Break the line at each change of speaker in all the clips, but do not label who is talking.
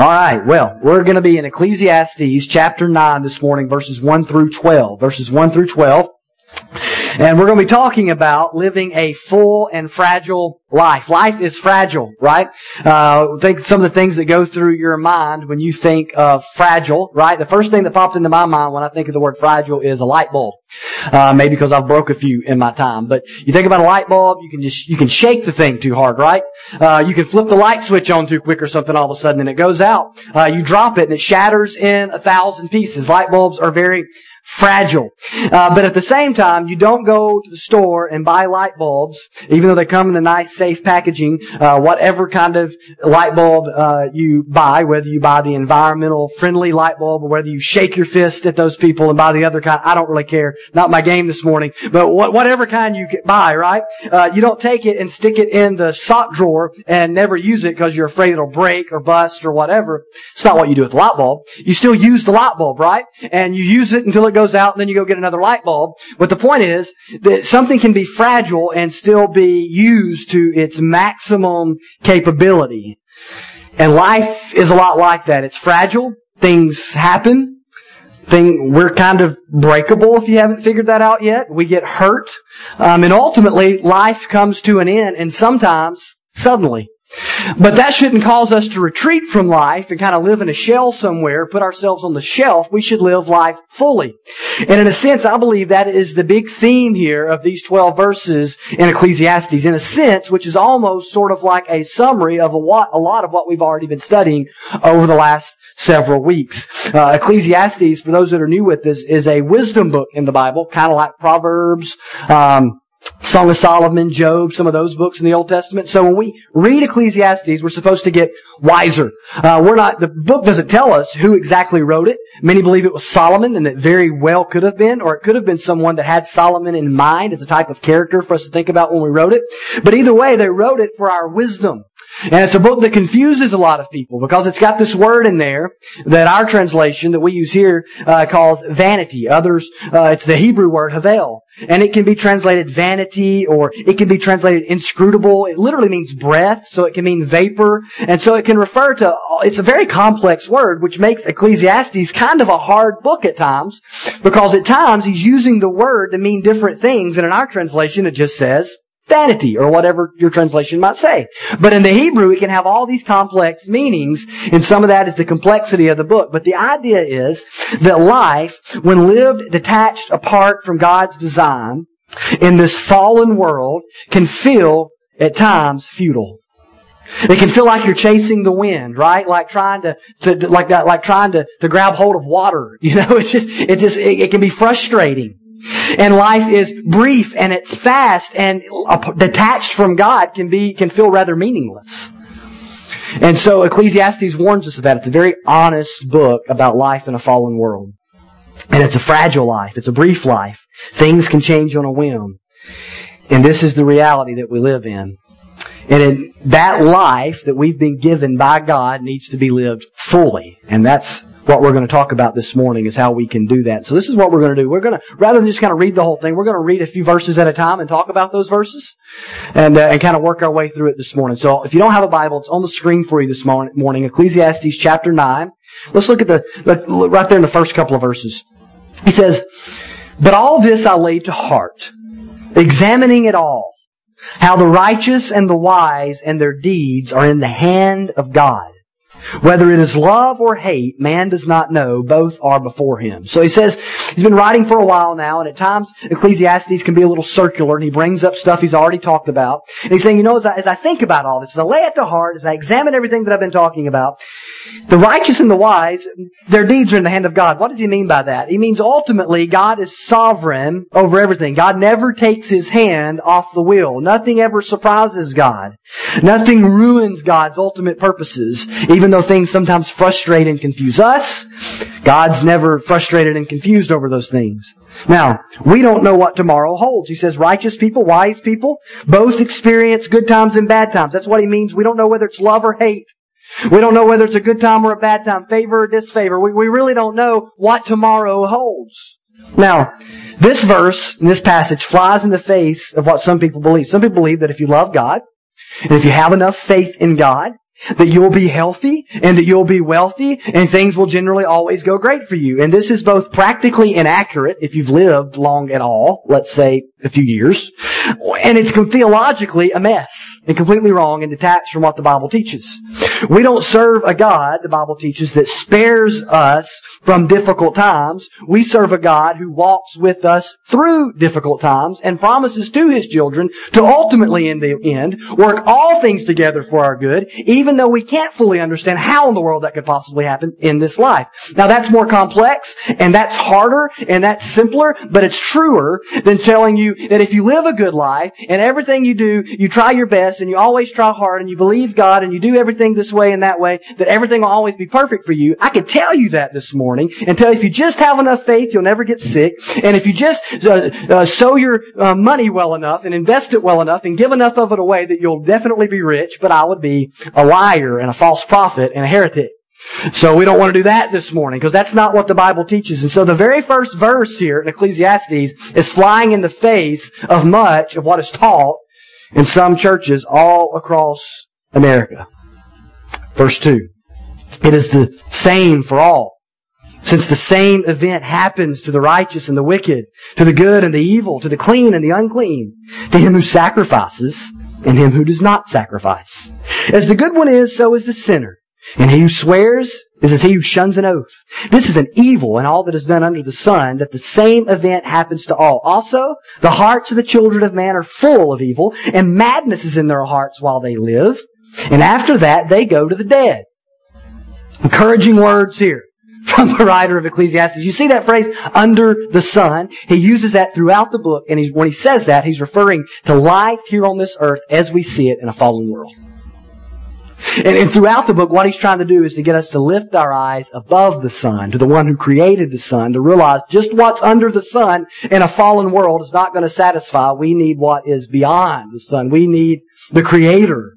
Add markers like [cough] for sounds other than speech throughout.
All right, well, we're going to be in Ecclesiastes chapter 9 this morning, verses 1 through 12. Verses 1 through 12. And we're going to be talking about living a full and fragile life. Life is fragile, right? Uh, think some of the things that go through your mind when you think of fragile, right? The first thing that popped into my mind when I think of the word fragile is a light bulb. Uh, maybe because I've broke a few in my time. But you think about a light bulb, you can just, you can shake the thing too hard, right? Uh, you can flip the light switch on too quick or something all of a sudden and it goes out. Uh, you drop it and it shatters in a thousand pieces. Light bulbs are very fragile. Uh, but at the same time, you don't go to the store and buy light bulbs, even though they come in the nice, safe packaging. Uh, whatever kind of light bulb uh, you buy, whether you buy the environmental friendly light bulb or whether you shake your fist at those people and buy the other kind, I don't really care. Not my game this morning. But wh- whatever kind you buy, right? Uh, you don't take it and stick it in the sock drawer and never use it because you're afraid it'll break or bust or whatever. It's not what you do with the light bulb. You still use the light bulb, right? And you use it until it goes out and then you go get another light bulb. But the point is that something can be fragile and still be used to its maximum capability. And life is a lot like that. It's fragile. Things happen. Thing, we're kind of breakable if you haven't figured that out yet. We get hurt. Um, and ultimately, life comes to an end and sometimes suddenly. But that shouldn't cause us to retreat from life and kind of live in a shell somewhere, put ourselves on the shelf. We should live life fully. And in a sense, I believe that is the big theme here of these 12 verses in Ecclesiastes. In a sense, which is almost sort of like a summary of a lot, of what we've already been studying over the last several weeks. Uh, Ecclesiastes, for those that are new with this, is a wisdom book in the Bible, kind of like Proverbs, um, Song of Solomon, Job, some of those books in the Old Testament. So when we read Ecclesiastes, we're supposed to get wiser. Uh, we're not, the book doesn't tell us who exactly wrote it. Many believe it was Solomon, and it very well could have been, or it could have been someone that had Solomon in mind as a type of character for us to think about when we wrote it. But either way, they wrote it for our wisdom. And it's a book that confuses a lot of people because it's got this word in there that our translation that we use here uh, calls vanity. Others, uh, it's the Hebrew word havel. And it can be translated vanity or it can be translated inscrutable. It literally means breath, so it can mean vapor. And so it can refer to, it's a very complex word, which makes Ecclesiastes kind of a hard book at times because at times he's using the word to mean different things. And in our translation, it just says vanity or whatever your translation might say. But in the Hebrew, it can have all these complex meanings, and some of that is the complexity of the book. But the idea is that life, when lived detached apart from God's design in this fallen world, can feel at times futile. It can feel like you're chasing the wind, right? Like trying to, to like that, like trying to, to grab hold of water. [laughs] You know, it's just, it's just, it, it can be frustrating. And life is brief and it's fast and detached from God can be, can feel rather meaningless. And so Ecclesiastes warns us of that. It's a very honest book about life in a fallen world. And it's a fragile life. It's a brief life. Things can change on a whim. And this is the reality that we live in. And in that life that we've been given by God needs to be lived fully. And that's what we're going to talk about this morning is how we can do that. So this is what we're going to do. We're going to, rather than just kind of read the whole thing, we're going to read a few verses at a time and talk about those verses and, uh, and kind of work our way through it this morning. So if you don't have a Bible, it's on the screen for you this morning. Ecclesiastes chapter 9. Let's look at the, right there in the first couple of verses. He says, But all this I laid to heart, examining it all, how the righteous and the wise and their deeds are in the hand of God. Whether it is love or hate, man does not know. Both are before him. So he says, he's been writing for a while now, and at times Ecclesiastes can be a little circular, and he brings up stuff he's already talked about. And he's saying, you know, as I, as I think about all this, as I lay it to heart, as I examine everything that I've been talking about, the righteous and the wise, their deeds are in the hand of God. What does he mean by that? He means ultimately God is sovereign over everything. God never takes his hand off the wheel. Nothing ever surprises God. Nothing ruins God's ultimate purposes, even though things sometimes frustrate and confuse us, God's never frustrated and confused over those things. Now, we don't know what tomorrow holds. He says righteous people, wise people, both experience good times and bad times. That's what he means. We don't know whether it's love or hate. We don't know whether it's a good time or a bad time, favor or disfavor. We, we really don't know what tomorrow holds. Now, this verse, this passage, flies in the face of what some people believe. Some people believe that if you love God, and if you have enough faith in God, that you'll be healthy and that you'll be wealthy and things will generally always go great for you. And this is both practically inaccurate if you've lived long at all, let's say a few years, and it's theologically a mess and completely wrong and detached from what the Bible teaches. We don't serve a God, the Bible teaches, that spares us from difficult times. We serve a God who walks with us through difficult times and promises to His children to ultimately in the end work all things together for our good, even though we can't fully understand how in the world that could possibly happen in this life. Now that's more complex and that's harder and that's simpler, but it's truer than telling you that if you live a good life and everything you do, you try your best and you always try hard and you believe God and you do everything this way and that way, that everything will always be perfect for you. I can tell you that this morning and tell you if you just have enough faith, you'll never get sick. And if you just uh, uh, sow your uh, money well enough and invest it well enough and give enough of it away that you'll definitely be rich, but I would be a liar and a false prophet and a heretic. So we don't want to do that this morning because that's not what the Bible teaches. And so the very first verse here in Ecclesiastes is flying in the face of much of what is taught in some churches all across America. Verse 2. It is the same for all. Since the same event happens to the righteous and the wicked, to the good and the evil, to the clean and the unclean, to him who sacrifices and him who does not sacrifice. As the good one is, so is the sinner. And he who swears is as he who shuns an oath. This is an evil in all that is done under the sun, that the same event happens to all. Also, the hearts of the children of man are full of evil, and madness is in their hearts while they live. And after that, they go to the dead. Encouraging words here from the writer of Ecclesiastes. You see that phrase, under the sun? He uses that throughout the book, and when he says that, he's referring to life here on this earth as we see it in a fallen world. And, and, throughout the book, what he's trying to do is to get us to lift our eyes above the sun, to the one who created the sun, to realize just what's under the sun in a fallen world is not going to satisfy. We need what is beyond the sun. We need the creator.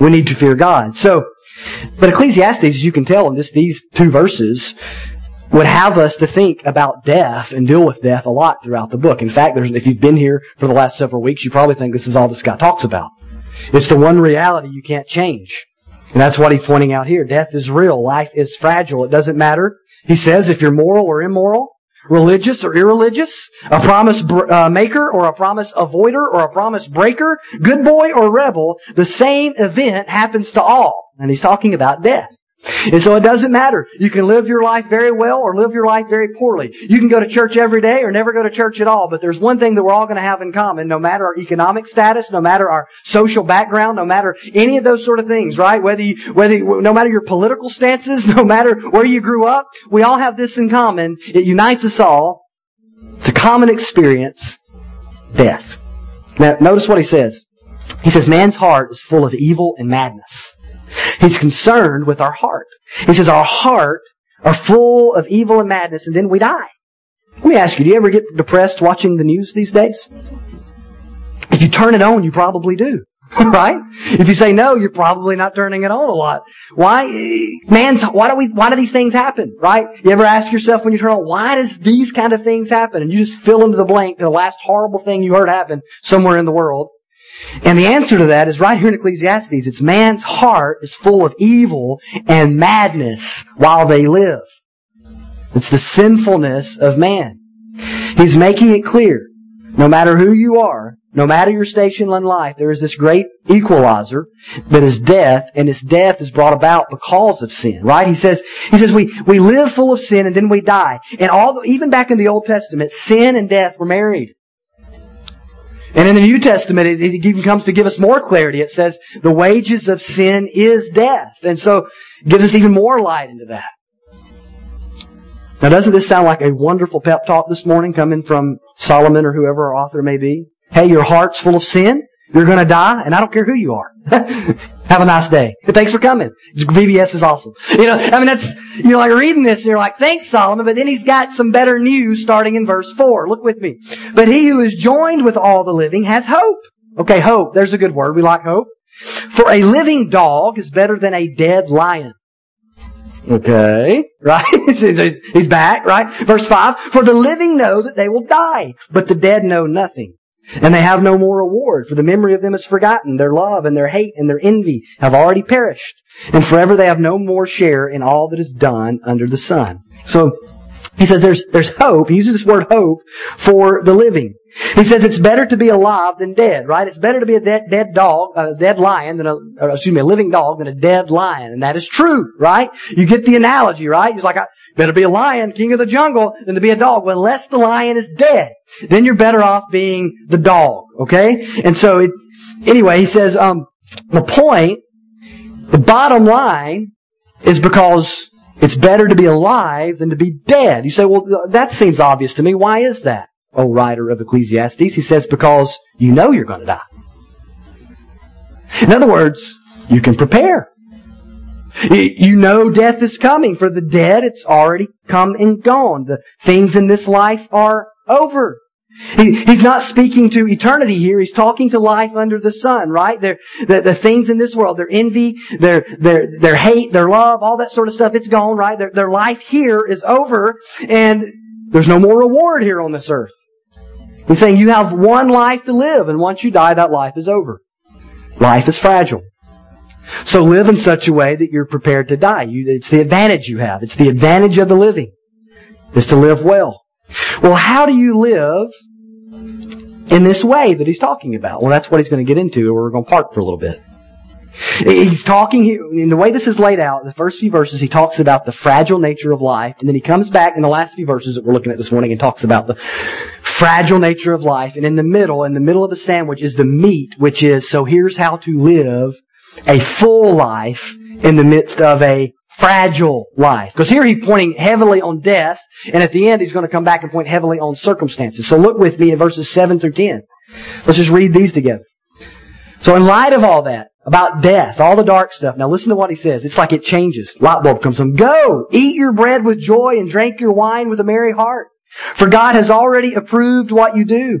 We need to fear God. So, but Ecclesiastes, as you can tell in this, these two verses, would have us to think about death and deal with death a lot throughout the book. In fact, if you've been here for the last several weeks, you probably think this is all this guy talks about. It's the one reality you can't change. And that's what he's pointing out here. Death is real. Life is fragile. It doesn't matter. He says if you're moral or immoral, religious or irreligious, a promise uh, maker or a promise avoider or a promise breaker, good boy or rebel, the same event happens to all. And he's talking about death. And so it doesn't matter. You can live your life very well or live your life very poorly. You can go to church every day or never go to church at all. But there's one thing that we're all going to have in common, no matter our economic status, no matter our social background, no matter any of those sort of things, right? Whether you, whether, you, no matter your political stances, [laughs] no matter where you grew up, we all have this in common. It unites us all. It's a common experience. Death. Now, notice what he says. He says, man's heart is full of evil and madness. He's concerned with our heart. He says our heart are full of evil and madness and then we die. Let me ask you, do you ever get depressed watching the news these days? If you turn it on, you probably do. [laughs] right? If you say no, you're probably not turning it on a lot. Why, man, why do we, why do these things happen? Right? You ever ask yourself when you turn on, why does these kind of things happen? And you just fill into the blank the last horrible thing you heard happen somewhere in the world. And the answer to that is right here in Ecclesiastes. It's man's heart is full of evil and madness while they live. It's the sinfulness of man. He's making it clear, no matter who you are, no matter your station in life, there is this great equalizer that is death, and this death is brought about because of sin, right? He says, he says we, we live full of sin and then we die. And all, even back in the Old Testament, sin and death were married. And in the New Testament, it, it, even comes to give us more clarity. It says the wages of sin is death. And so it gives us even more light into that. Now doesn't this sound like a wonderful pep talk this morning coming from Solomon or whoever our author may be? Hey, your heart's full of sin. You're going to die, and I don't care who you are. [laughs] Have a nice day. Thanks for coming. VBS is awesome. You know, I mean, that's, you know, like reading this, you're like, thanks Solomon, but then he's got some better news starting in verse 4. Look with me. But he who is joined with all the living has hope. Okay, hope. There's a good word. We like hope. For a living dog is better than a dead lion. Okay, [laughs] right? He's back, right? Verse 5, For the living know that they will die, but the dead know nothing. And they have no more reward, for the memory of them is forgotten. Their love and their hate and their envy have already perished, and forever they have no more share in all that is done under the sun. So, he says there's, there's hope. He uses this word hope for the living. He says it's better to be alive than dead, right? It's better to be a dead, dead dog, a dead lion than a, excuse me, a living dog than a dead lion. And that is true, right? You get the analogy, right? He's like, I, better be a lion, king of the jungle, than to be a dog. Unless the lion is dead, then you're better off being the dog, okay? And so it, anyway, he says, um, the point, the bottom line is because it's better to be alive than to be dead. You say, well, that seems obvious to me. Why is that? Oh, writer of Ecclesiastes, he says, because you know you're going to die. In other words, you can prepare. You know death is coming. For the dead, it's already come and gone. The things in this life are over. He, he's not speaking to eternity here. He's talking to life under the sun, right? They're, the, the things in this world, their envy, their, their, their hate, their love, all that sort of stuff, it's gone, right? Their, their life here is over, and there's no more reward here on this earth. He's saying you have one life to live, and once you die, that life is over. Life is fragile. So live in such a way that you're prepared to die. You, it's the advantage you have. It's the advantage of the living, is to live well. Well, how do you live in this way that he's talking about? Well, that's what he's going to get into, we're going to park for a little bit. He's talking, here in the way this is laid out, the first few verses, he talks about the fragile nature of life, and then he comes back in the last few verses that we're looking at this morning and talks about the fragile nature of life, and in the middle, in the middle of the sandwich is the meat, which is, so here's how to live a full life in the midst of a fragile life. Because here he's pointing heavily on death, and at the end he's going to come back and point heavily on circumstances. So look with me at verses 7 through 10. Let's just read these together. So in light of all that, about death, all the dark stuff, now listen to what he says. It's like it changes. Light bulb comes on. Go! Eat your bread with joy and drink your wine with a merry heart. For God has already approved what you do.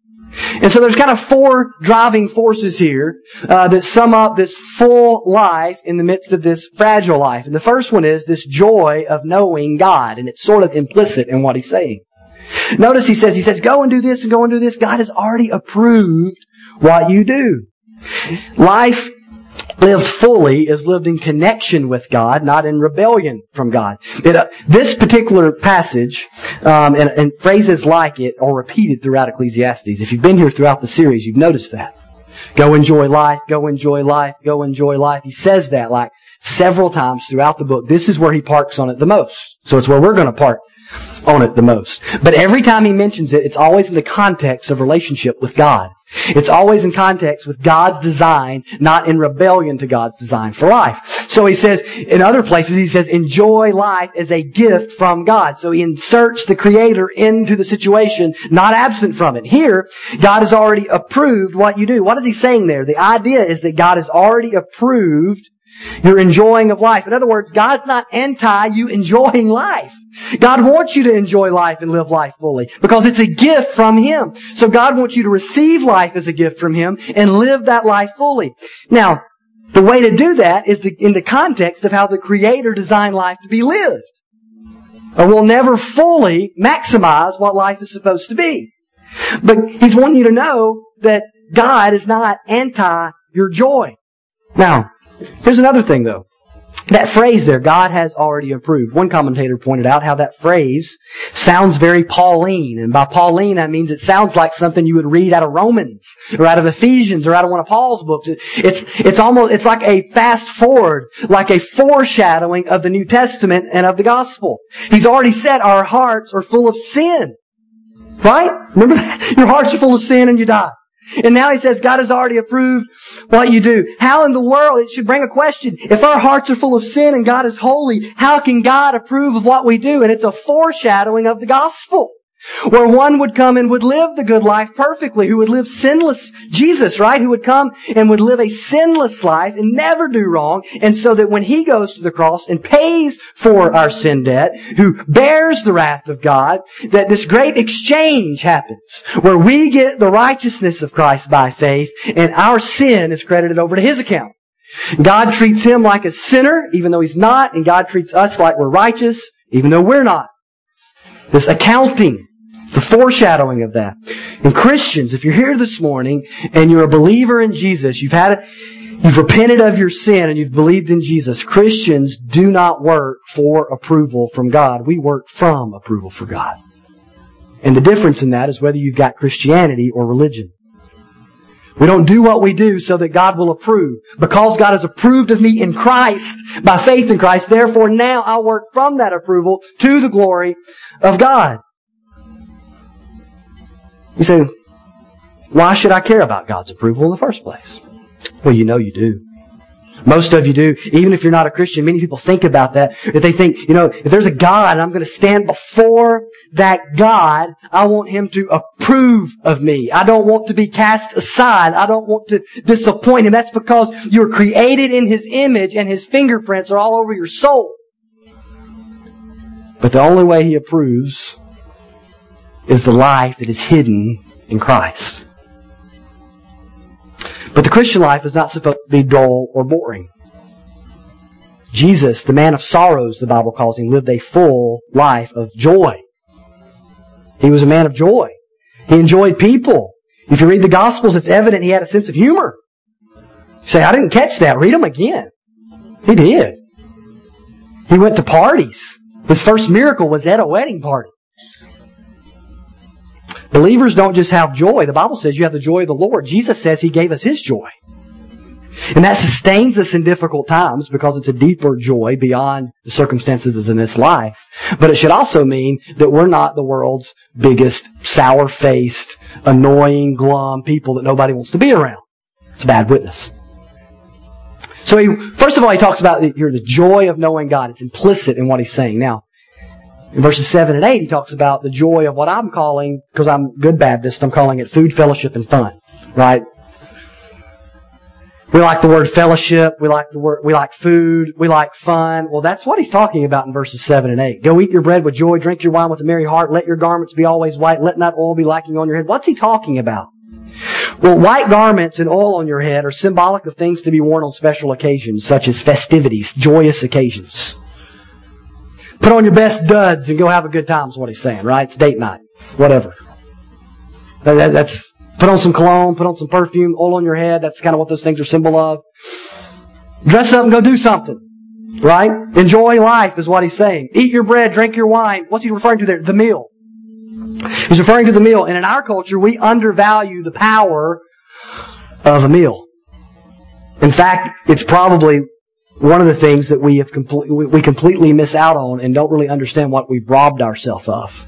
And so there's kind of four driving forces here uh, that sum up this full life in the midst of this fragile life. And the first one is this joy of knowing God, and it's sort of implicit in what he's saying. Notice he says, he says, go and do this and go and do this. God has already approved what you do. Life lived fully is lived in connection with God, not in rebellion from God. It, uh, this particular passage, um, and, and, phrases like it are repeated throughout Ecclesiastes. If you've been here throughout the series, you've noticed that. Go enjoy life, go enjoy life, go enjoy life. He says that like several times throughout the book. This is where he parks on it the most. So it's where we're going to park on it the most. But every time he mentions it, it's always in the context of relationship with God. It's always in context with God's design, not in rebellion to God's design for life. So he says, in other places, he says, enjoy life as a gift from God. So he inserts the Creator into the situation, not absent from it. Here, God has already approved what you do. What is he saying there? The idea is that God has already approved your enjoying of life. In other words, God's not anti you enjoying life. God wants you to enjoy life and live life fully because it's a gift from Him. So God wants you to receive life as a gift from Him and live that life fully. Now, the way to do that is in the context of how the Creator designed life to be lived. Or we'll never fully maximize what life is supposed to be. But He's wanting you to know that God is not anti your joy. Now, Here's another thing though. That phrase there, God has already approved. One commentator pointed out how that phrase sounds very Pauline. And by Pauline, that means it sounds like something you would read out of Romans, or out of Ephesians, or out of one of Paul's books. It's, it's almost, it's like a fast forward, like a foreshadowing of the New Testament and of the Gospel. He's already said our hearts are full of sin. Right? Remember that? [laughs] Your hearts are full of sin and you die. And now he says God has already approved what you do. How in the world, it should bring a question. If our hearts are full of sin and God is holy, how can God approve of what we do? And it's a foreshadowing of the gospel. Where one would come and would live the good life perfectly, who would live sinless, Jesus, right? Who would come and would live a sinless life and never do wrong. And so that when he goes to the cross and pays for our sin debt, who bears the wrath of God, that this great exchange happens where we get the righteousness of Christ by faith and our sin is credited over to his account. God treats him like a sinner, even though he's not, and God treats us like we're righteous, even though we're not. This accounting a foreshadowing of that. And Christians, if you're here this morning and you're a believer in Jesus, you've had it, you've repented of your sin and you've believed in Jesus, Christians do not work for approval from God. We work from approval for God. And the difference in that is whether you've got Christianity or religion. We don't do what we do so that God will approve. Because God has approved of me in Christ, by faith in Christ, therefore now I work from that approval to the glory of God. You say, why should I care about God's approval in the first place? Well, you know you do. Most of you do. Even if you're not a Christian, many people think about that. If they think, you know, if there's a God and I'm going to stand before that God, I want Him to approve of me. I don't want to be cast aside. I don't want to disappoint Him. That's because you're created in His image and His fingerprints are all over your soul. But the only way He approves is the life that is hidden in Christ. But the Christian life is not supposed to be dull or boring. Jesus, the man of sorrows, the Bible calls him, lived a full life of joy. He was a man of joy. He enjoyed people. If you read the Gospels, it's evident he had a sense of humor. You say, I didn't catch that. Read them again. He did. He went to parties. His first miracle was at a wedding party. Believers don't just have joy. The Bible says you have the joy of the Lord. Jesus says He gave us His joy. And that sustains us in difficult times because it's a deeper joy beyond the circumstances in this life. But it should also mean that we're not the world's biggest sour-faced, annoying, glum people that nobody wants to be around. It's a bad witness. So he, first of all, he talks about here the joy of knowing God. It's implicit in what he's saying. Now, in verses 7 and 8, he talks about the joy of what I'm calling, because I'm good Baptist, I'm calling it food, fellowship, and fun. Right? We like the word fellowship, we like the word, we like food, we like fun. Well, that's what he's talking about in verses 7 and 8. Go eat your bread with joy, drink your wine with a merry heart, let your garments be always white, let not oil be lacking on your head. What's he talking about? Well, white garments and oil on your head are symbolic of things to be worn on special occasions, such as festivities, joyous occasions. Put on your best duds and go have a good time is what he's saying, right? It's date night. Whatever. that's, put on some cologne, put on some perfume, oil on your head. That's kind of what those things are symbol of. Dress up and go do something. Right? Enjoy life is what he's saying. Eat your bread, drink your wine. What's he referring to there? The meal. He's referring to the meal. And in our culture, we undervalue the power of a meal. In fact, it's probably one of the things that we have completely we completely miss out on and don't really understand what we've robbed ourselves of.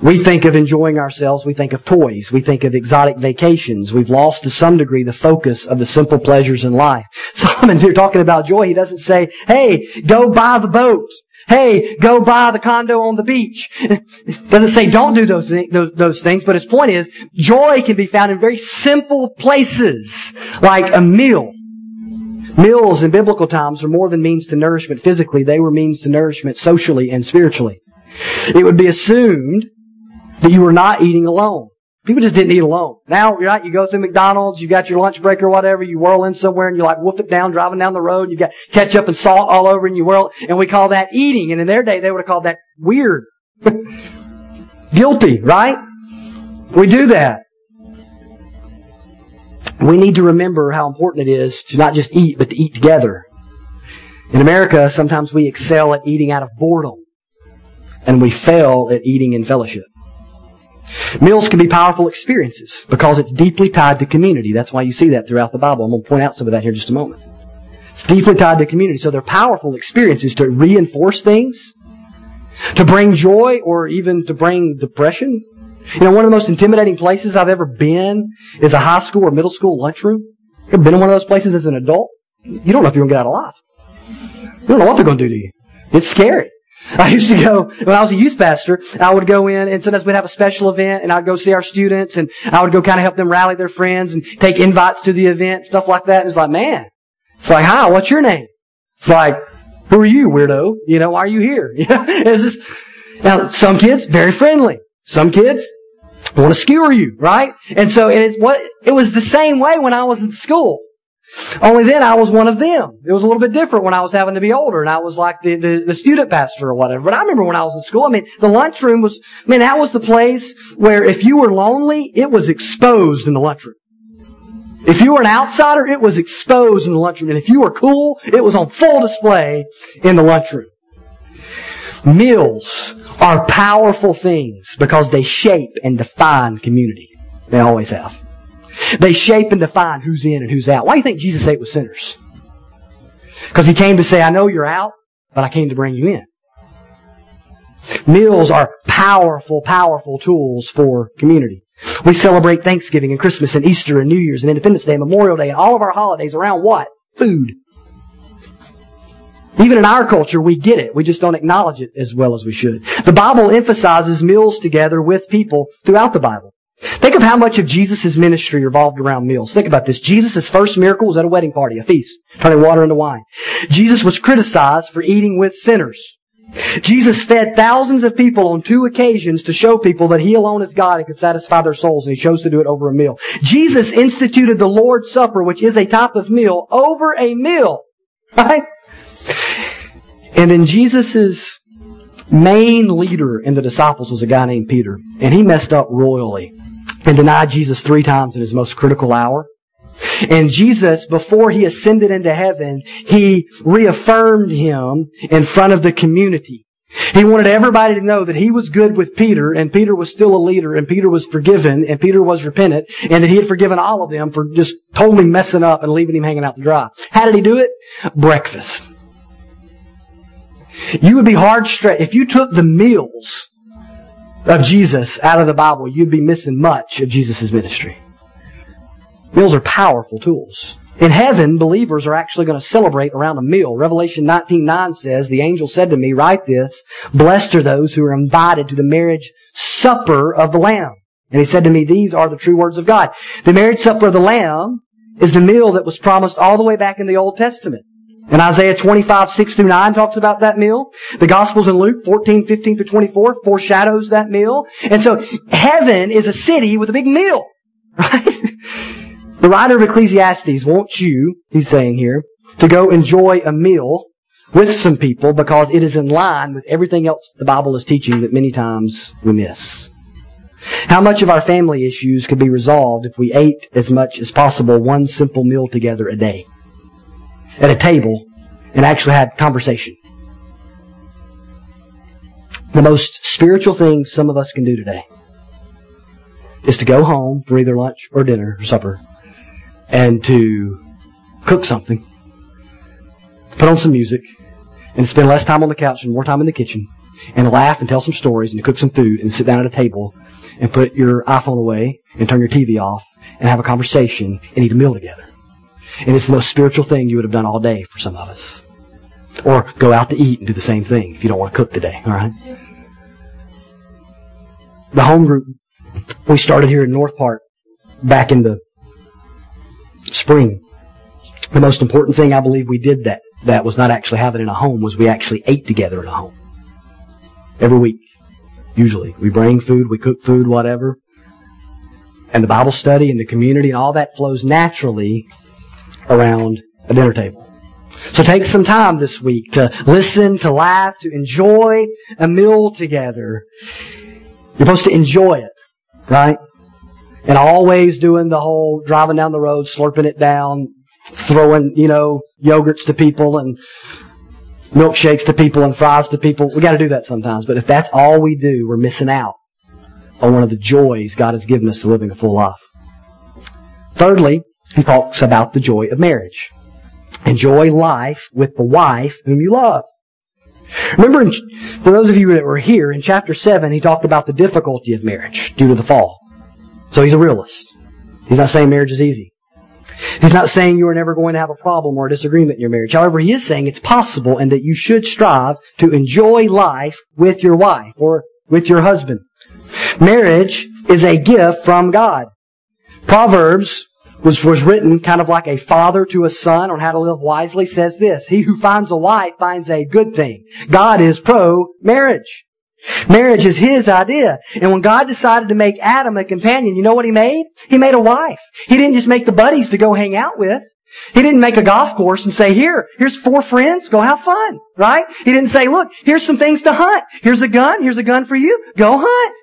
We think of enjoying ourselves, we think of toys, we think of exotic vacations. We've lost to some degree the focus of the simple pleasures in life. [laughs] Solomon's here talking about joy. He doesn't say, hey, go buy the boat. Hey, go buy the condo on the beach. [laughs] Doesn't say don't do those, those, those things, but his point is, joy can be found in very simple places, like a meal Meals in biblical times were more than means to nourishment physically, they were means to nourishment socially and spiritually. It would be assumed that you were not eating alone. People just didn't eat alone. Now, right, you go through McDonald's, you got your lunch break or whatever, you whirl in somewhere and you like whoop it down driving down the road, you got ketchup and salt all over and you whirl, and we call that eating. And in their day, they would have called that weird. [laughs] Guilty, right? We do that we need to remember how important it is to not just eat, but to eat together. In America, sometimes we excel at eating out of boredom, and we fail at eating in fellowship. Meals can be powerful experiences because it's deeply tied to community. That's why you see that throughout the Bible. I'm going to point out some of that here in just a moment. It's deeply tied to community. So they're powerful experiences to reinforce things, to bring joy, or even to bring depression, you know, one of the most intimidating places I've ever been is a high school or middle school lunchroom. Ever been in one of those places as an adult? You don't know if you're going to get out alive. You don't know what they're going to do to you. It's scary. [laughs] I used to go, when I was a youth pastor, I would go in and sometimes we'd have a special event and I'd go see our students and I would go kind of help them rally their friends and take invites to the event, stuff like that. And it's like, man, it's like, hi, what's your name? It's like, who are you, weirdo? You know, why are you here? [laughs] It's just, now some kids, very friendly. Some kids want to skewer you, right? And so, it, what, it was the same way when I was in school. Only then I was one of them. It was a little bit different when I was having to be older and I was like the, the, the student pastor or whatever. But I remember when I was in school, I mean, the lunchroom was, I mean, that was the place where if you were lonely, it was exposed in the lunchroom. If you were an outsider, it was exposed in the lunchroom. And if you were cool, it was on full display in the lunchroom. Meals are powerful things because they shape and define community. They always have. They shape and define who's in and who's out. Why do you think Jesus ate with sinners? Because he came to say, I know you're out, but I came to bring you in. Meals are powerful, powerful tools for community. We celebrate Thanksgiving and Christmas and Easter and New Year's and Independence Day and Memorial Day and all of our holidays around what? Food. Even in our culture, we get it. We just don't acknowledge it as well as we should. The Bible emphasizes meals together with people throughout the Bible. Think of how much of Jesus' ministry revolved around meals. Think about this. Jesus' first miracle was at a wedding party, a feast, turning water into wine. Jesus was criticized for eating with sinners. Jesus fed thousands of people on two occasions to show people that He alone is God and can satisfy their souls, and He chose to do it over a meal. Jesus instituted the Lord's Supper, which is a type of meal, over a meal. Right? [laughs] And then Jesus' main leader in the disciples was a guy named Peter, and he messed up royally and denied Jesus three times in his most critical hour. And Jesus, before he ascended into heaven, he reaffirmed him in front of the community. He wanted everybody to know that he was good with Peter, and Peter was still a leader, and Peter was forgiven, and Peter was repentant, and that he had forgiven all of them for just totally messing up and leaving him hanging out to dry. How did he do it? Breakfast. You would be hard straight if you took the meals of Jesus out of the Bible, you'd be missing much of Jesus' ministry. Meals are powerful tools. In heaven, believers are actually going to celebrate around a meal. Revelation 19.9 says, The angel said to me, Write this, Blessed are those who are invited to the marriage supper of the Lamb. And he said to me, These are the true words of God. The marriage supper of the Lamb is the meal that was promised all the way back in the Old Testament. And Isaiah 25, 6 through 9 talks about that meal. The Gospels in Luke 14, 15 through 24 foreshadows that meal. And so heaven is a city with a big meal. [laughs] Right? The writer of Ecclesiastes wants you, he's saying here, to go enjoy a meal with some people because it is in line with everything else the Bible is teaching that many times we miss. How much of our family issues could be resolved if we ate as much as possible one simple meal together a day? At a table and actually had conversation. The most spiritual thing some of us can do today is to go home for either lunch or dinner or supper and to cook something, put on some music, and spend less time on the couch and more time in the kitchen, and laugh and tell some stories and cook some food and sit down at a table and put your iPhone away and turn your TV off and have a conversation and eat a meal together. And it's the most spiritual thing you would have done all day for some of us. Or go out to eat and do the same thing if you don't want to cook today, alright? The home group we started here in North Park back in the spring. The most important thing I believe we did that that was not actually having in a home was we actually ate together in a home. Every week. Usually. We bring food, we cook food, whatever. And the Bible study and the community and all that flows naturally around a dinner table. So take some time this week to listen, to laugh, to enjoy a meal together. You're supposed to enjoy it, right? and always doing the whole driving down the road, slurping it down, throwing, you know, yogurts to people and milkshakes to people and fries to people. We gotta do that sometimes. But if that's all we do, we're missing out on one of the joys God has given us to living a full life. Thirdly, he talks about the joy of marriage. Enjoy life with the wife whom you love. Remember, in, for those of you that were here, in chapter 7, he talked about the difficulty of marriage due to the fall. So he's a realist. He's not saying marriage is easy. He's not saying you are never going to have a problem or a disagreement in your marriage. However, he is saying it's possible and that you should strive to enjoy life with your wife or with your husband. Marriage is a gift from God. Proverbs was, was written kind of like a father to a son on how to live wisely says this. He who finds a wife finds a good thing. God is pro marriage. Marriage is his idea. And when God decided to make Adam a companion, you know what he made? He made a wife. He didn't just make the buddies to go hang out with. He didn't make a golf course and say, here, here's four friends, go have fun, right? He didn't say, look, here's some things to hunt. Here's a gun, here's a gun for you, go hunt.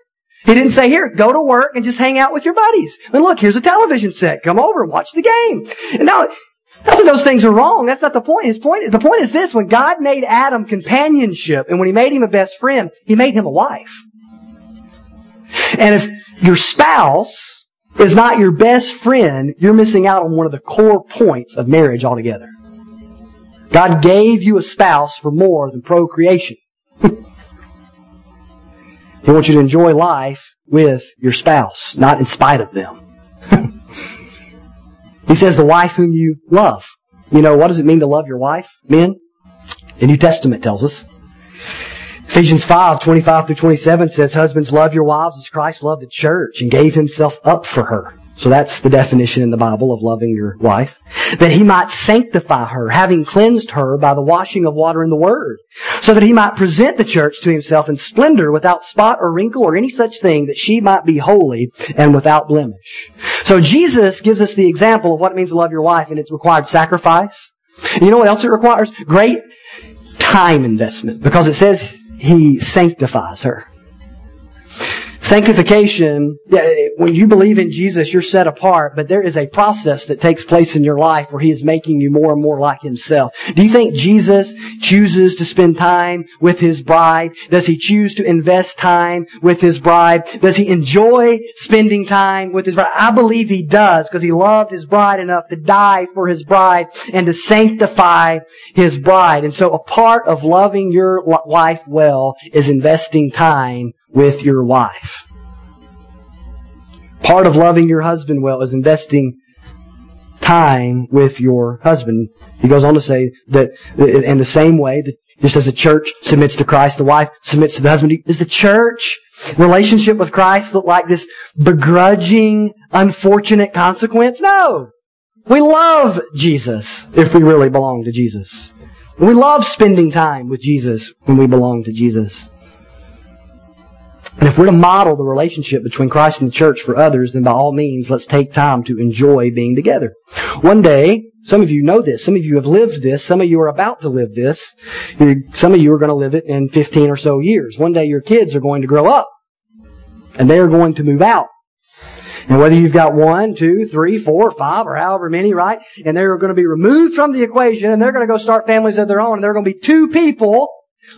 He didn't say, here, go to work and just hang out with your buddies. And look, here's a television set, come over and watch the game. And now, not that those things are wrong. That's not the point. His point, the point is this. When God made Adam companionship and when He made him a best friend, He made him a wife. And if your spouse is not your best friend, you're missing out on one of the core points of marriage altogether. God gave you a spouse for more than procreation. [laughs] he wants you to enjoy life with your spouse, not in spite of them. [laughs] He says the wife whom you love. You know, what does it mean to love your wife? Men? The New Testament tells us. Ephesians 5, 25 through 27 says, Husbands, love your wives as Christ loved the church and gave himself up for her. So that's the definition in the Bible of loving your wife. That he might sanctify her, having cleansed her by the washing of water in the Word. So that he might present the church to himself in splendor without spot or wrinkle or any such thing that she might be holy and without blemish. So Jesus gives us the example of what it means to love your wife and it's required sacrifice. And you know what else it requires? Great time investment because it says he sanctifies her. Sanctification, when you believe in Jesus, you're set apart, but there is a process that takes place in your life where He is making you more and more like Himself. Do you think Jesus chooses to spend time with His bride? Does He choose to invest time with His bride? Does He enjoy spending time with His bride? I believe He does because He loved His bride enough to die for His bride and to sanctify His bride. And so a part of loving your wife well is investing time with your wife. Part of loving your husband well is investing time with your husband. He goes on to say that in the same way that just as the church submits to Christ, the wife submits to the husband. Does the church relationship with Christ look like this begrudging, unfortunate consequence? No. We love Jesus if we really belong to Jesus. We love spending time with Jesus when we belong to Jesus. And if we're to model the relationship between Christ and the church for others, then by all means, let's take time to enjoy being together. One day, some of you know this. Some of you have lived this. Some of you are about to live this. Some of you are going to live it in 15 or so years. One day your kids are going to grow up. And they are going to move out. And whether you've got one, two, three, four, five, or however many, right? And they're going to be removed from the equation and they're going to go start families of their own and there are going to be two people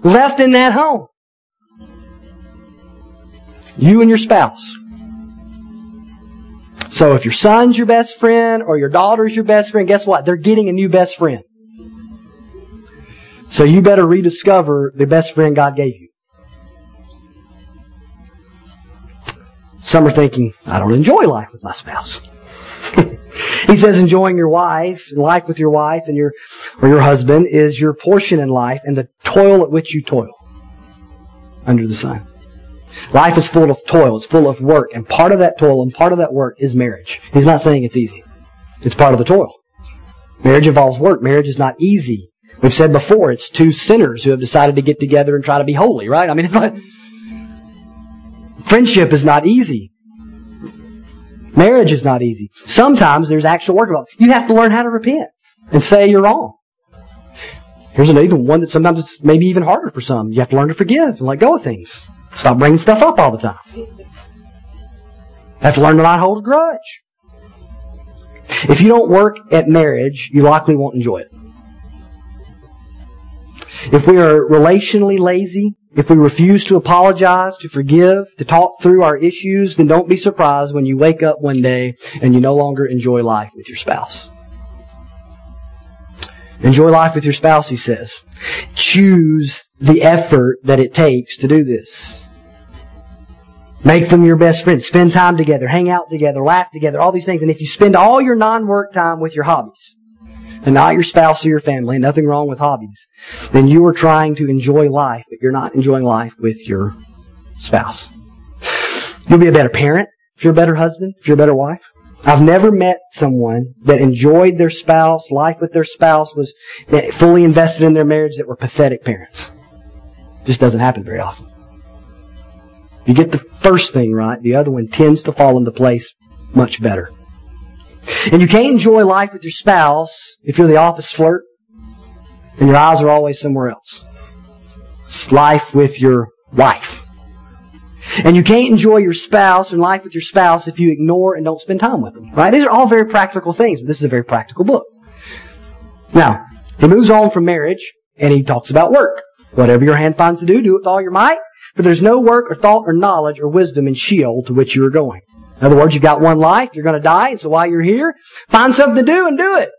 left in that home. You and your spouse. So if your son's your best friend or your daughter's your best friend, guess what? They're getting a new best friend. So you better rediscover the best friend God gave you. Some are thinking, I don't enjoy life with my spouse. [laughs] he says enjoying your wife, and life with your wife and your, or your husband is your portion in life and the toil at which you toil under the sun. Life is full of toil. It's full of work. And part of that toil and part of that work is marriage. He's not saying it's easy. It's part of the toil. Marriage involves work. Marriage is not easy. We've said before, it's two sinners who have decided to get together and try to be holy, right? I mean, it's not, friendship is not easy. Marriage is not easy. Sometimes there's actual work involved. You have to learn how to repent and say you're wrong. Here's another one that sometimes it's maybe even harder for some. You have to learn to forgive and let go of things. Stop bringing stuff up all the time. Have to learn to not hold a grudge. If you don't work at marriage, you likely won't enjoy it. If we are relationally lazy, if we refuse to apologize, to forgive, to talk through our issues, then don't be surprised when you wake up one day and you no longer enjoy life with your spouse. Enjoy life with your spouse, he says. Choose the effort that it takes to do this. Make them your best friends. Spend time together. Hang out together. Laugh together. All these things. And if you spend all your non-work time with your hobbies, and not your spouse or your family, nothing wrong with hobbies, then you are trying to enjoy life, but you're not enjoying life with your spouse. You'll be a better parent if you're a better husband, if you're a better wife. I've never met someone that enjoyed their spouse, life with their spouse, was fully invested in their marriage that were pathetic parents. Just doesn't happen very often. You get the first thing right, the other one tends to fall into place much better. And you can't enjoy life with your spouse if you're the office flirt and your eyes are always somewhere else. It's life with your wife. And you can't enjoy your spouse and life with your spouse if you ignore and don't spend time with them. Right? These are all very practical things, this is a very practical book. Now, he moves on from marriage and he talks about work. Whatever your hand finds to do, do it with all your might. For there's no work or thought or knowledge or wisdom in Sheol to which you are going. In other words, you've got one life, you're going to die, and so while you're here, find something to do and do it.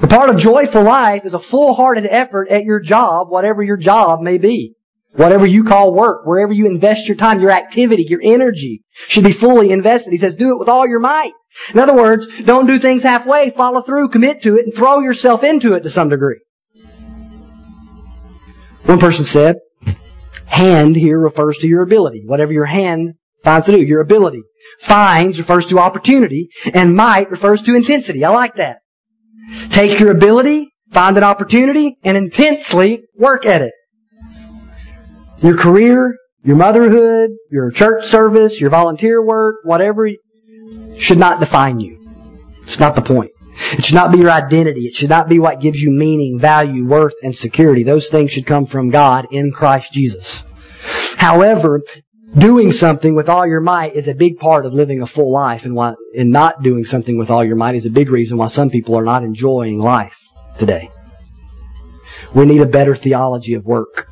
The part of joyful life is a full-hearted effort at your job, whatever your job may be. Whatever you call work, wherever you invest your time, your activity, your energy should be fully invested. He says, do it with all your might. In other words, don't do things halfway, follow through, commit to it, and throw yourself into it to some degree. One person said, hand here refers to your ability. Whatever your hand finds to do, your ability. Finds refers to opportunity, and might refers to intensity. I like that. Take your ability, find an opportunity, and intensely work at it. Your career, your motherhood, your church service, your volunteer work, whatever, should not define you. It's not the point. It should not be your identity. It should not be what gives you meaning, value, worth, and security. Those things should come from God in Christ Jesus. However, doing something with all your might is a big part of living a full life, and why, and not doing something with all your might is a big reason why some people are not enjoying life today. We need a better theology of work.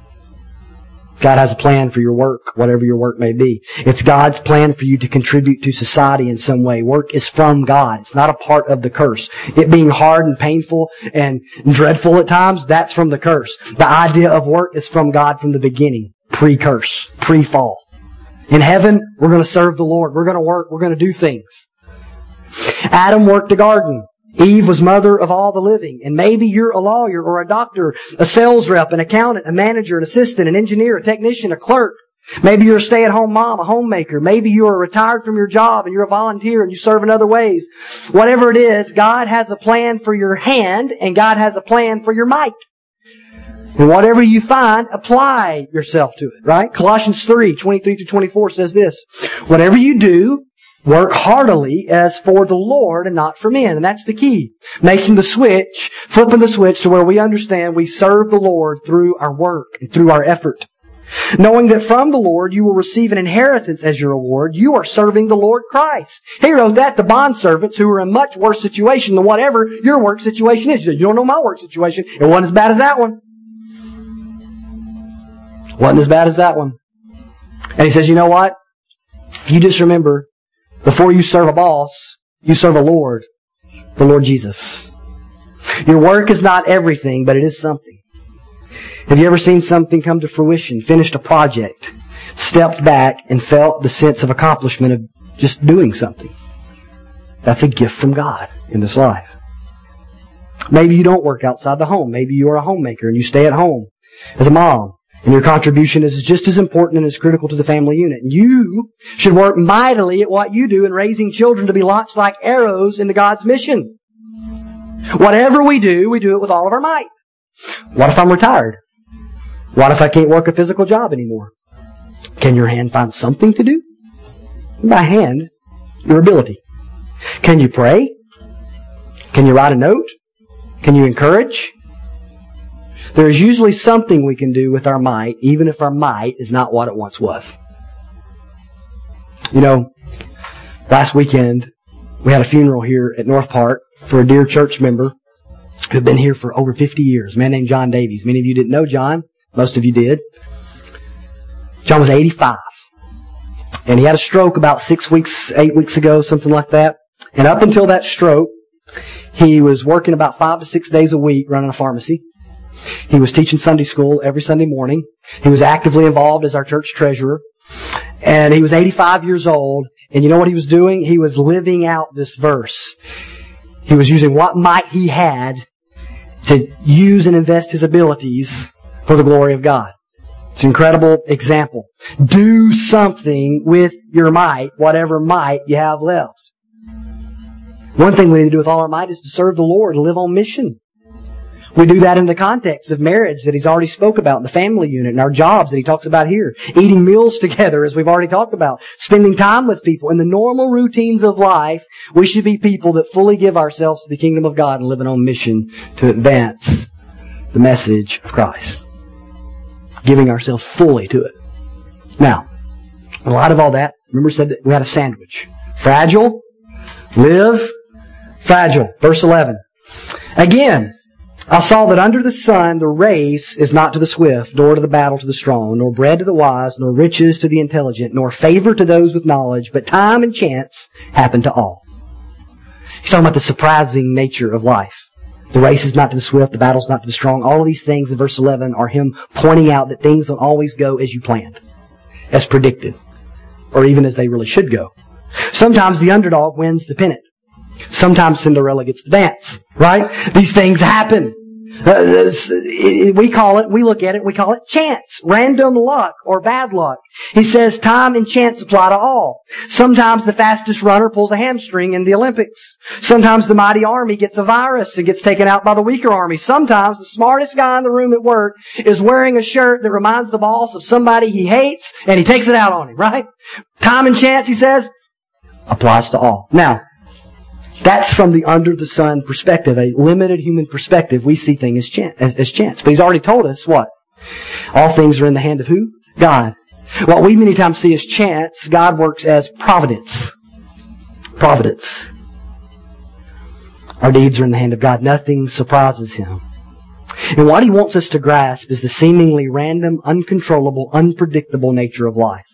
God has a plan for your work, whatever your work may be. It's God's plan for you to contribute to society in some way. Work is from God. It's not a part of the curse. It being hard and painful and dreadful at times, that's from the curse. The idea of work is from God from the beginning. Pre-curse. Pre-fall. In heaven, we're going to serve the Lord. We're going to work. We're going to do things. Adam worked a garden. Eve was mother of all the living. And maybe you're a lawyer or a doctor, a sales rep, an accountant, a manager, an assistant, an engineer, a technician, a clerk. Maybe you're a stay-at-home mom, a homemaker. Maybe you are retired from your job and you're a volunteer and you serve in other ways. Whatever it is, God has a plan for your hand and God has a plan for your might. And whatever you find, apply yourself to it, right? Colossians 3, 23 to 24 says this. Whatever you do, Work heartily as for the Lord and not for men. And that's the key. Making the switch, flipping the switch to where we understand we serve the Lord through our work and through our effort. Knowing that from the Lord you will receive an inheritance as your reward, you are serving the Lord Christ. He wrote that to bond servants who are in much worse situation than whatever your work situation is. You don't know my work situation. It wasn't as bad as that one. Wasn't as bad as that one. And he says, you know what? You just remember before you serve a boss, you serve a Lord, the Lord Jesus. Your work is not everything, but it is something. Have you ever seen something come to fruition, finished a project, stepped back and felt the sense of accomplishment of just doing something? That's a gift from God in this life. Maybe you don't work outside the home. Maybe you are a homemaker and you stay at home as a mom. And your contribution is just as important and as critical to the family unit. You should work mightily at what you do in raising children to be launched like arrows into God's mission. Whatever we do, we do it with all of our might. What if I'm retired? What if I can't work a physical job anymore? Can your hand find something to do? By hand, your ability. Can you pray? Can you write a note? Can you encourage? There is usually something we can do with our might, even if our might is not what it once was. You know, last weekend, we had a funeral here at North Park for a dear church member who had been here for over 50 years, a man named John Davies. Many of you didn't know John. Most of you did. John was 85. And he had a stroke about six weeks, eight weeks ago, something like that. And up until that stroke, he was working about five to six days a week running a pharmacy. He was teaching Sunday school every Sunday morning. He was actively involved as our church treasurer. And he was 85 years old. And you know what he was doing? He was living out this verse. He was using what might he had to use and invest his abilities for the glory of God. It's an incredible example. Do something with your might, whatever might you have left. One thing we need to do with all our might is to serve the Lord, live on mission. We do that in the context of marriage that he's already spoke about the family unit and our jobs that he talks about here. Eating meals [laughs] together as we've already talked about. Spending time with people. In the normal routines of life, we should be people that fully give ourselves to the kingdom of God and living on mission to advance the message of Christ. Giving ourselves fully to it. Now, a lot of all that, remember said that we had a sandwich. Fragile, live, fragile. Verse 11. Again, I saw that under the sun the race is not to the swift, nor to the battle to the strong, nor bread to the wise, nor riches to the intelligent, nor favor to those with knowledge, but time and chance happen to all. He's talking about the surprising nature of life. The race is not to the swift, the battle's not to the strong. All of these things in verse 11 are him pointing out that things don't always go as you planned, as predicted, or even as they really should go. Sometimes the underdog wins the pennant. Sometimes Cinderella gets the dance, right? These things happen. Uh, we call it, we look at it, we call it chance, random luck or bad luck. He says time and chance apply to all. Sometimes the fastest runner pulls a hamstring in the Olympics. Sometimes the mighty army gets a virus and gets taken out by the weaker army. Sometimes the smartest guy in the room at work is wearing a shirt that reminds the boss of somebody he hates and he takes it out on him, right? Time and chance, he says, applies to all. Now, that's from the under the sun perspective, a limited human perspective. We see things as chance, as, chance. But he's already told us what? All things are in the hand of who? God. What we many times see as chance, God works as providence. Providence. Our deeds are in the hand of God. Nothing surprises Him. And what He wants us to grasp is the seemingly random, uncontrollable, unpredictable nature of life.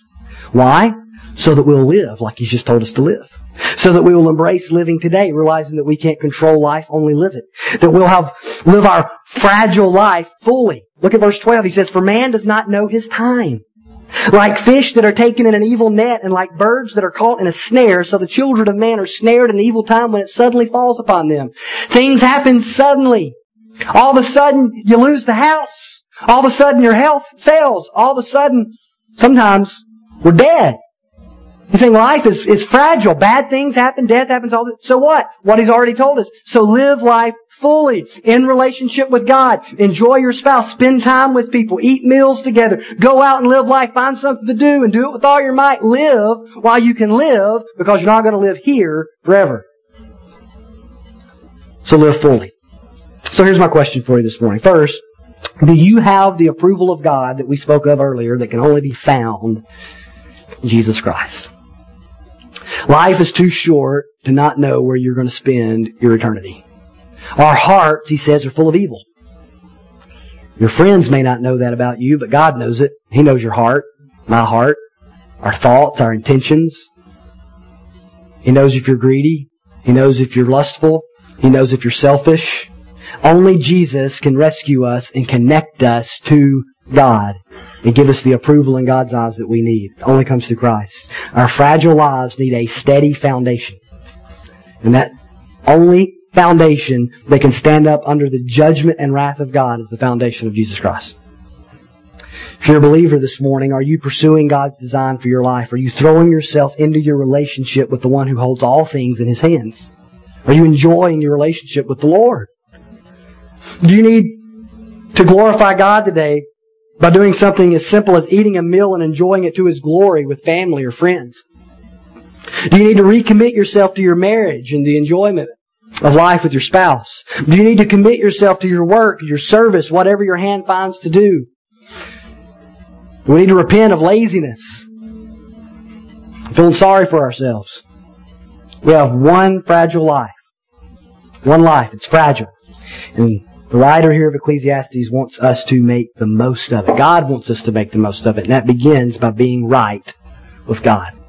Why? So that we'll live like He's just told us to live so that we will embrace living today, realizing that we can't control life, only live it. That we'll have, live our fragile life fully. Look at verse 12. He says, For man does not know his time. Like fish that are taken in an evil net and like birds that are caught in a snare, so the children of man are snared in an evil time when it suddenly falls upon them. Things happen suddenly. All of a sudden, you lose the house. All of a sudden, your health fails. All of a sudden, sometimes, we're dead. He's saying life is, is fragile. Bad things happen. Death happens. All this. So what? What he's already told us. So live life fully in relationship with God. Enjoy your spouse. Spend time with people. Eat meals together. Go out and live life. Find something to do and do it with all your might. Live while you can live because you're not going to live here forever. So live fully. So here's my question for you this morning. First, do you have the approval of God that we spoke of earlier that can only be found in Jesus Christ? Life is too short to not know where you're going to spend your eternity. Our hearts, he says, are full of evil. Your friends may not know that about you, but God knows it. He knows your heart, my heart, our thoughts, our intentions. He knows if you're greedy. He knows if you're lustful. He knows if you're selfish. Only Jesus can rescue us and connect us to God and give us the approval in God's eyes that we need. It only comes through Christ. Our fragile lives need a steady foundation. And that only foundation that can stand up under the judgment and wrath of God is the foundation of Jesus Christ. If you're a believer this morning, are you pursuing God's design for your life? Are you throwing yourself into your relationship with the one who holds all things in his hands? Are you enjoying your relationship with the Lord? Do you need to glorify God today by doing something as simple as eating a meal and enjoying it to His glory with family or friends? Do you need to recommit yourself to your marriage and the enjoyment of life with your spouse? Do you need to commit yourself to your work, your service, whatever your hand finds to do? We need to repent of laziness, feeling sorry for ourselves. We have one fragile life. One life. It's fragile. And the writer here of Ecclesiastes wants us to make the most of it. God wants us to make the most of it. And that begins by being right with God.